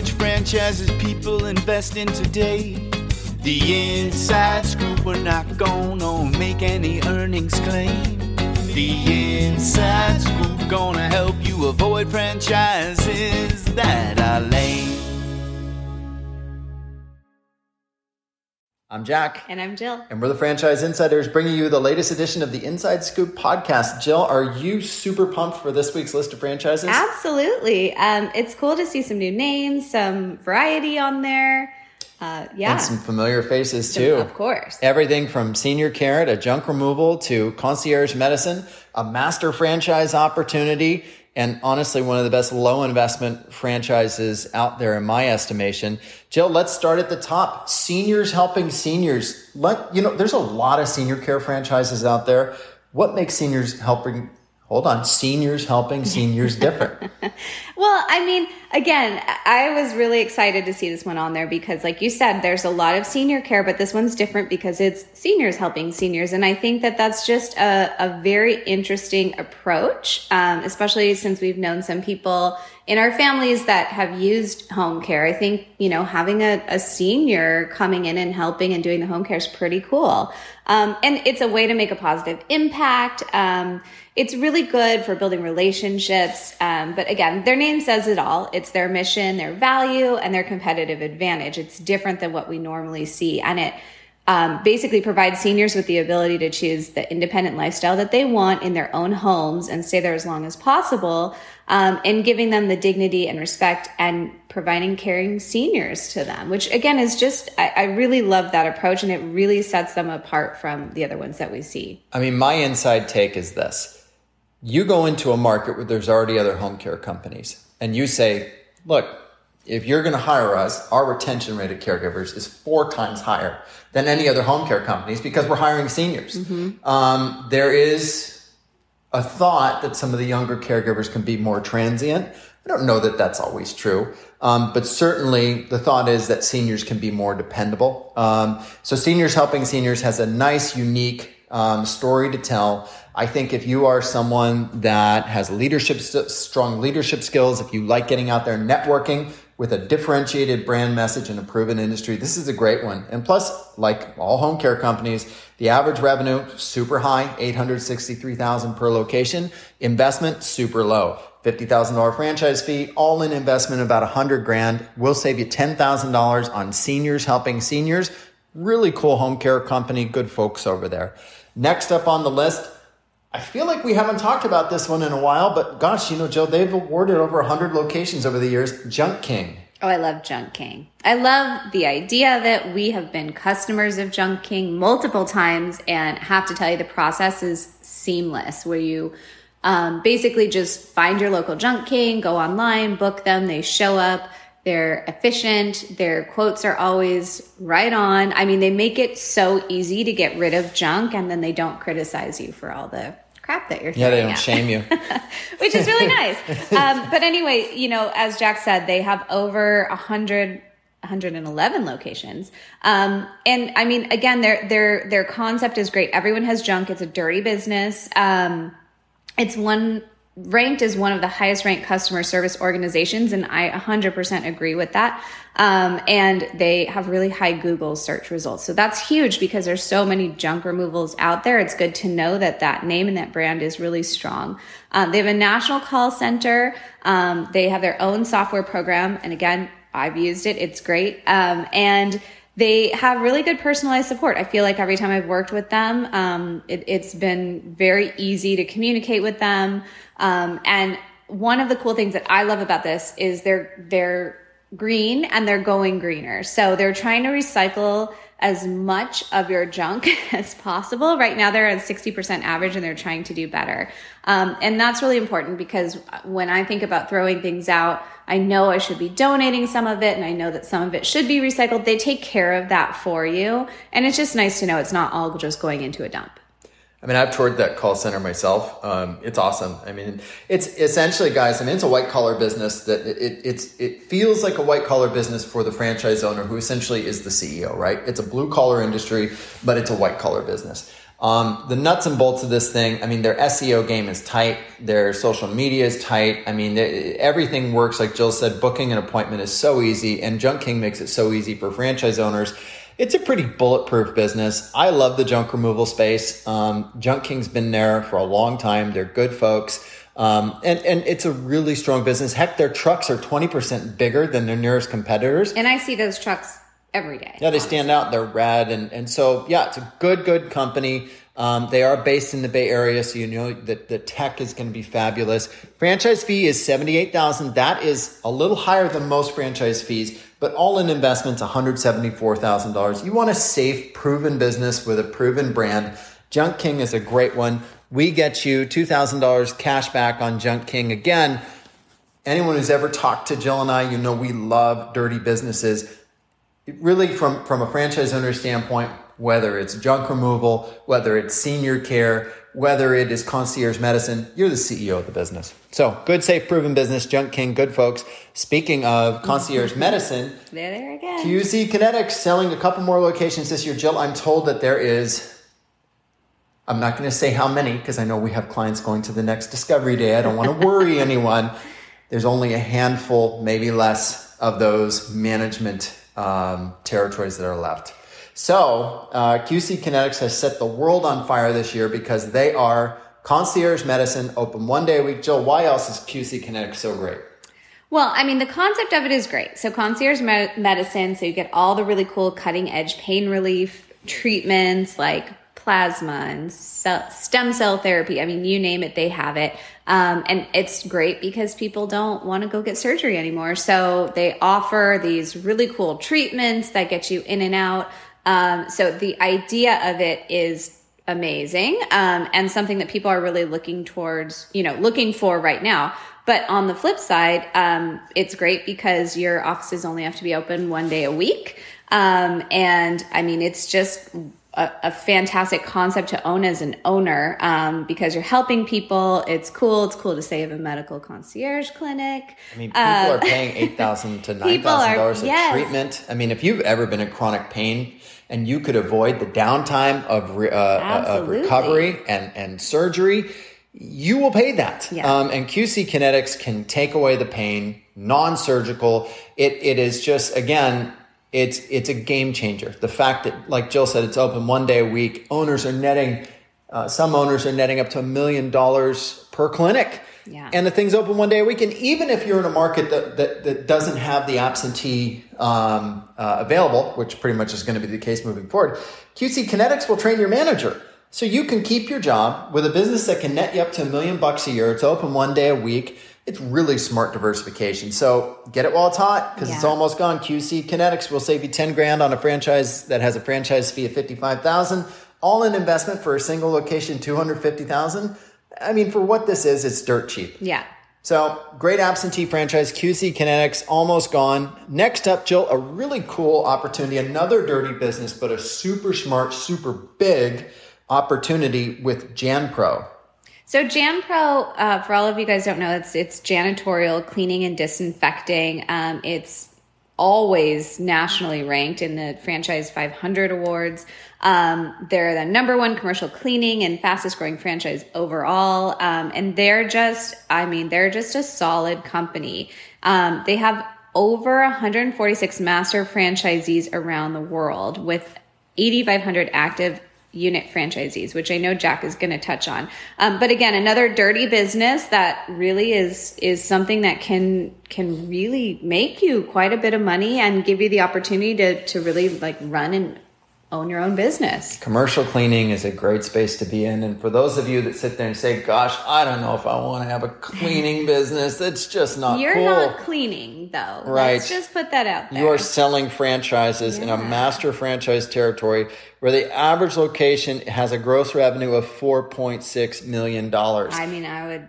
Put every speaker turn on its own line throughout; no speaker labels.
which franchises people invest in today. The inside scoop, we're not gonna make any earnings claim. The inside scoop gonna help you avoid franchises that are lame.
I'm Jack.
And I'm Jill.
And we're the Franchise Insiders bringing you the latest edition of the Inside Scoop podcast. Jill, are you super pumped for this week's list of franchises?
Absolutely. Um, it's cool to see some new names, some variety on there. Uh, yeah.
And some familiar faces too.
Of course.
Everything from senior care to junk removal to concierge medicine, a master franchise opportunity, and honestly, one of the best low investment franchises out there in my estimation. Jill, let's start at the top. Seniors helping seniors. Let, you know, there's a lot of senior care franchises out there. What makes seniors helping hold on, seniors helping seniors different.
well, I mean, again, I was really excited to see this one on there because, like you said, there's a lot of senior care, but this one's different because it's seniors helping seniors. And I think that that's just a, a very interesting approach, um, especially since we've known some people in our families that have used home care. I think, you know, having a, a senior coming in and helping and doing the home care is pretty cool. Um, and it's a way to make a positive impact. Um, it's really good for building relationships. Um, but again, their name says it all. Their mission, their value, and their competitive advantage. It's different than what we normally see. And it um, basically provides seniors with the ability to choose the independent lifestyle that they want in their own homes and stay there as long as possible, um, and giving them the dignity and respect and providing caring seniors to them, which again is just, I, I really love that approach and it really sets them apart from the other ones that we see.
I mean, my inside take is this you go into a market where there's already other home care companies and you say, look, if you're going to hire us, our retention rate of caregivers is four times higher than any other home care companies because we're hiring seniors. Mm-hmm. Um, there is a thought that some of the younger caregivers can be more transient. I don't know that that's always true, um, but certainly the thought is that seniors can be more dependable. Um, so, Seniors Helping Seniors has a nice, unique um, story to tell. I think if you are someone that has leadership, strong leadership skills, if you like getting out there networking with a differentiated brand message in a proven industry, this is a great one. And plus, like all home care companies, the average revenue super high, 863,000 per location. Investment super low. $50,000 franchise fee, all in investment about 100 grand. We'll save you $10,000 on seniors helping seniors. Really cool home care company, good folks over there. Next up on the list, I feel like we haven't talked about this one in a while, but gosh, you know, Joe, they've awarded over 100 locations over the years. Junk King.
Oh, I love Junk King. I love the idea that we have been customers of Junk King multiple times and have to tell you the process is seamless where you um, basically just find your local Junk King, go online, book them, they show up they're efficient. Their quotes are always right on. I mean, they make it so easy to get rid of junk and then they don't criticize you for all the crap that you're
Yeah, they don't
out.
shame you.
Which is really nice. Um, but anyway, you know, as Jack said, they have over a hundred 111 locations. Um, and I mean, again, their, their, their concept is great. Everyone has junk. It's a dirty business. Um, it's one ranked as one of the highest ranked customer service organizations, and I 100% agree with that. Um, and they have really high Google search results. So that's huge because there's so many junk removals out there. It's good to know that that name and that brand is really strong. Um, they have a national call center. Um, they have their own software program. And again, I've used it. It's great. Um, and they have really good personalized support. I feel like every time I've worked with them, um, it, has been very easy to communicate with them. Um, and one of the cool things that I love about this is they're they're green and they're going greener. So they're trying to recycle as much of your junk as possible. Right now they're at 60% average and they're trying to do better. Um, and that's really important because when I think about throwing things out, I know I should be donating some of it and I know that some of it should be recycled. They take care of that for you. And it's just nice to know it's not all just going into a dump.
I mean, I've toured that call center myself. Um, it's awesome. I mean, it's essentially, guys. I mean, it's a white collar business that it, it, it's it feels like a white collar business for the franchise owner, who essentially is the CEO, right? It's a blue collar industry, but it's a white collar business. Um, the nuts and bolts of this thing, I mean, their SEO game is tight. Their social media is tight. I mean, they- everything works. Like Jill said, booking an appointment is so easy, and Junk King makes it so easy for franchise owners. It's a pretty bulletproof business. I love the junk removal space. Um, junk King's been there for a long time. They're good folks. Um, and, and it's a really strong business. Heck, their trucks are 20% bigger than their nearest competitors.
And I see those trucks every day.
Yeah, they stand out. They're rad, and and so yeah, it's a good good company. Um, they are based in the Bay Area, so you know that the tech is going to be fabulous. Franchise fee is seventy eight thousand. That is a little higher than most franchise fees, but all in investments one hundred seventy four thousand dollars. You want a safe, proven business with a proven brand. Junk King is a great one. We get you two thousand dollars cash back on Junk King again. Anyone who's ever talked to Jill and I, you know we love dirty businesses really from from a franchise owner standpoint whether it's junk removal whether it's senior care whether it is concierge medicine you're the ceo of the business. So good safe proven business junk king good folks. Speaking of concierge medicine
There, there again.
qc kinetics selling a couple more locations this year. Jill i'm told that there is i'm not going to say how many because i know we have clients going to the next discovery day. I don't want to worry anyone. There's only a handful maybe less of those management um, territories that are left. So, uh, QC Kinetics has set the world on fire this year because they are concierge medicine, open one day a week. Jill, why else is QC Kinetics so great?
Well, I mean, the concept of it is great. So, concierge me- medicine, so you get all the really cool cutting edge pain relief treatments like plasma and cell, stem cell therapy. I mean, you name it, they have it. Um, and it's great because people don't want to go get surgery anymore. So, they offer these really cool treatments that get you in and out. Um, so, the idea of it is amazing um, and something that people are really looking towards, you know, looking for right now. But on the flip side, um, it's great because your offices only have to be open one day a week. Um, and I mean, it's just a, a, fantastic concept to own as an owner um, because you're helping people. It's cool. It's cool to say you have a medical concierge clinic.
I mean, people uh, are paying eight thousand to nine thousand dollars a yes. treatment. I mean, if you've ever been in chronic pain and you could avoid the downtime of, re, uh, of recovery and, and surgery, you will pay that.
Yeah.
Um, and QC Kinetics can take away the pain, non-surgical. It, it is just, again, it's, it's a game changer. The fact that, like Jill said, it's open one day a week. Owners are netting, uh, some owners are netting up to a million dollars per clinic.
Yeah.
And the thing's open one day a week. And even if you're in a market that, that, that doesn't have the absentee um, uh, available, which pretty much is going to be the case moving forward, QC Kinetics will train your manager. So you can keep your job with a business that can net you up to a million bucks a year. It's open one day a week. It's really smart diversification. So get it while it's hot because
Yeah.
it's almost gone. QC Kinetics will save you 10 grand on a franchise that has a franchise fee of 55,000. All in investment for a single location, 250,000. I mean, for what this is, it's dirt cheap.
Yeah.
So great absentee franchise, QC Kinetics, almost gone. Next up, Jill, a really cool opportunity, another dirty business, but a super smart, super big opportunity with JanPro.
So JanPro, uh, for all of you guys don't know, it's it's janitorial cleaning and disinfecting. Um, it's always nationally ranked in the Franchise 500 awards. Um, they're the number one commercial cleaning and fastest growing franchise overall. Um, and they're just, I mean, they're just a solid company. Um, they have over 146 master franchisees around the world with 8,500 active unit franchisees, which I know Jack is going to touch on. Um, but again, another dirty business that really is is something that can can really make you quite a bit of money and give you the opportunity to to really like run and own your own business.
Commercial cleaning is a great space to be in. And for those of you that sit there and say, gosh, I don't know if I want to have a cleaning business, that's just not
You're
cool.
not cleaning though.
Right.
Let's just put that out there.
You are selling franchises in a master franchise territory where the average location has a gross revenue of $4.6 million.
I mean, I would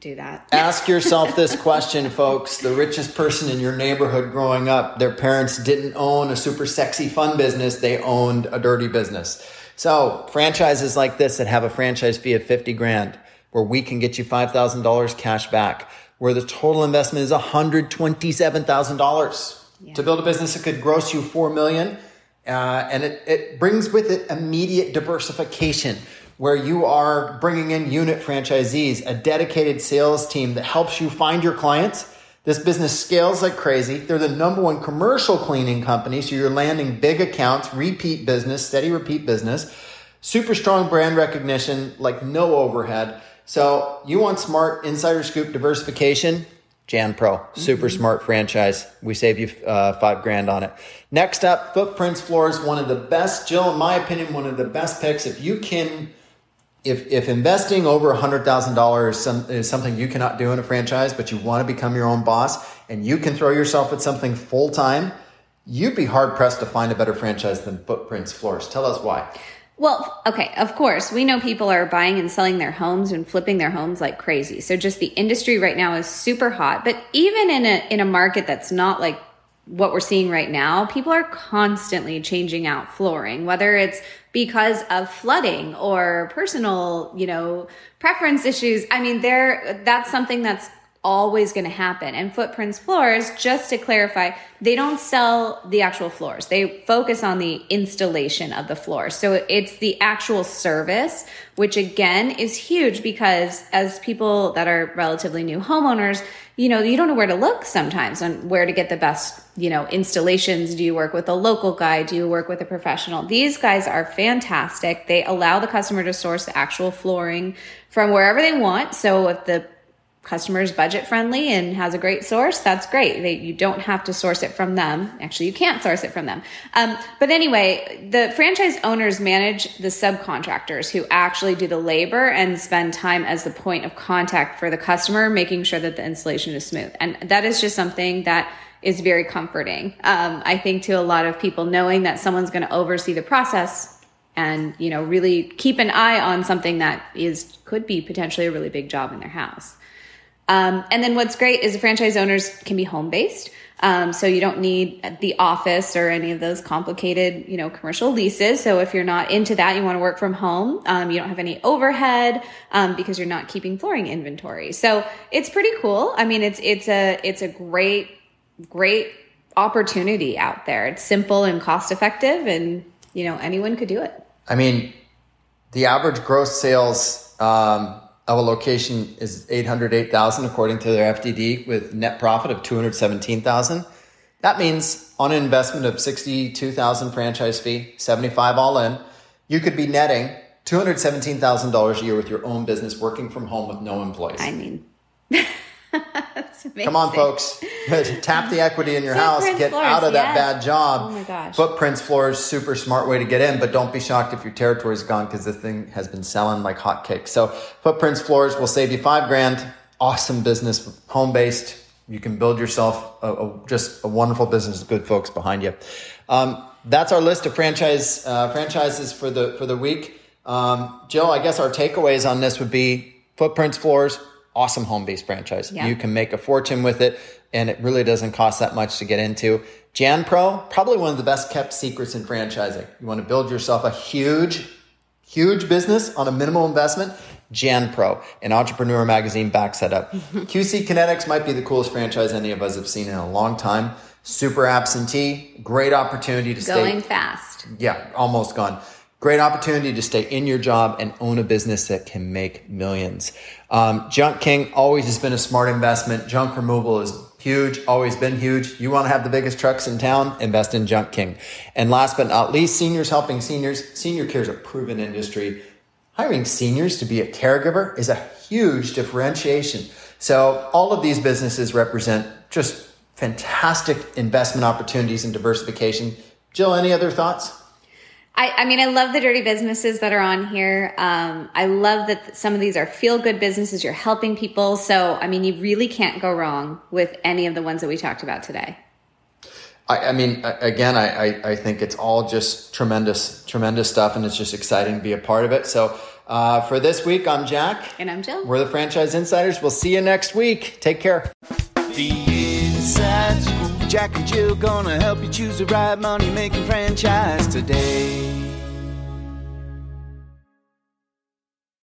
do that.
Ask yourself this question, folks. The richest person in your neighborhood growing up, their parents didn't own a super sexy fun business, they owned a dirty business. So, franchises like this that have a franchise fee of 50 grand, where we can get you $5,000 cash back, where the total investment is $127,000 to build a business that could gross you 4 million. Uh, and it, it brings with it immediate diversification where you are bringing in unit franchisees, a dedicated sales team that helps you find your clients. This business scales like crazy. They're the number one commercial cleaning company, so you're landing big accounts, repeat business, steady repeat business, super strong brand recognition, like no overhead. So you want smart insider scoop diversification? Jan Pro, super mm-hmm. smart franchise. We save you uh, five grand on it. Next up, Footprints Floors, one of the best, Jill, in my opinion, one of the best picks. If you can, if, if investing over $100,000 is something you cannot do in a franchise, but you want to become your own boss and you can throw yourself at something full time, you'd be hard pressed to find a better franchise than Footprints Floors. Tell us why.
Well, okay, of course. We know people are buying and selling their homes and flipping their homes like crazy. So just the industry right now is super hot. But even in a in a market that's not like what we're seeing right now, people are constantly changing out flooring, whether it's because of flooding or personal, you know, preference issues. I mean, there that's something that's always going to happen. And Footprints Floors, just to clarify, they don't sell the actual floors. They focus on the installation of the floors. So it's the actual service, which again is huge because as people that are relatively new homeowners, you know, you don't know where to look sometimes on where to get the best, you know, installations. Do you work with a local guy? Do you work with a professional? These guys are fantastic. They allow the customer to source the actual flooring from wherever they want. So if the customer's budget friendly and has a great source, that's great. They, you don't have to source it from them. Actually, you can't source it from them. Um, but anyway, the franchise owners manage the subcontractors who actually do the labor and spend time as the point of contact for the customer, making sure that the installation is smooth. And that is just something that is very comforting. Um, I think to a lot of people, knowing that someone's going to oversee the process and you know really keep an eye on something that is could be potentially a really big job in their house um, and then what's great is the franchise owners can be home based. Um, so you don't need the office or any of those complicated, you know, commercial leases. So if you're not into that, you want to work from home. Um, you don't have any overhead um, because you're not keeping flooring inventory. So it's pretty cool. I mean, it's it's a it's a great great opportunity out there. It's simple and cost effective, and you know anyone could do it.
I mean, the average gross sales a location is 808,000 according to their FDD with net profit of 217,000. That means on an investment of 62,000 franchise fee, 75 all in, you could be netting $217,000 a year with your own business working from home with no employees.
I mean,
Come on, folks. Tap the equity in your house. Get floors, out of that yes. bad job.
Oh my gosh.
Footprints floors, super smart way to get in, but don't be shocked if your territory is gone because the thing has been selling like hotcakes. So Footprints floors will save you five grand. Awesome business, home based. You can build yourself a, a, just a wonderful business with good folks behind you. Um, that's our list of franchise uh, franchises for the for the week. Um, Jill, I guess our takeaways on this would be Footprints floors, awesome home based franchise. Yeah. You can make a fortune with it, and it really doesn't cost that much to get into. Jan Pro, probably one of the best kept secrets in franchising. You want to build yourself a huge, huge business on a minimal investment. Jan Pro, an entrepreneur magazine backs that up. QC Kinetics might be the coolest franchise any of us have seen in a long time. Super absentee, great opportunity to
going stay going fast.
Yeah, almost gone. Great opportunity to stay in your job and own a business that can make millions. Um, Junk King always has been a smart investment. Junk removal is huge, always been huge. You want to have the biggest trucks in town? Invest in Junk King. And last but not least, seniors helping seniors. Senior care is a proven industry. Hiring seniors to be a caregiver is a huge differentiation. So all of these businesses represent just fantastic investment opportunities and diversification. Jill, any other thoughts?
I, I, mean, I love the dirty businesses that are on here. Um, I love that some of these are feel good businesses. You're helping people. So, I mean, you really can't go wrong with any of the ones that we talked about today.
I, I mean, again, I, I, think it's all just tremendous, tremendous stuff, and it's just exciting to be a part of it. So, uh, for this week, I'm Jack.
And I'm Jill.
We're the Franchise Insiders. We'll see you next week. Take care. The Inside Scoop. Jack and Jill gonna help you choose the right money making franchise today.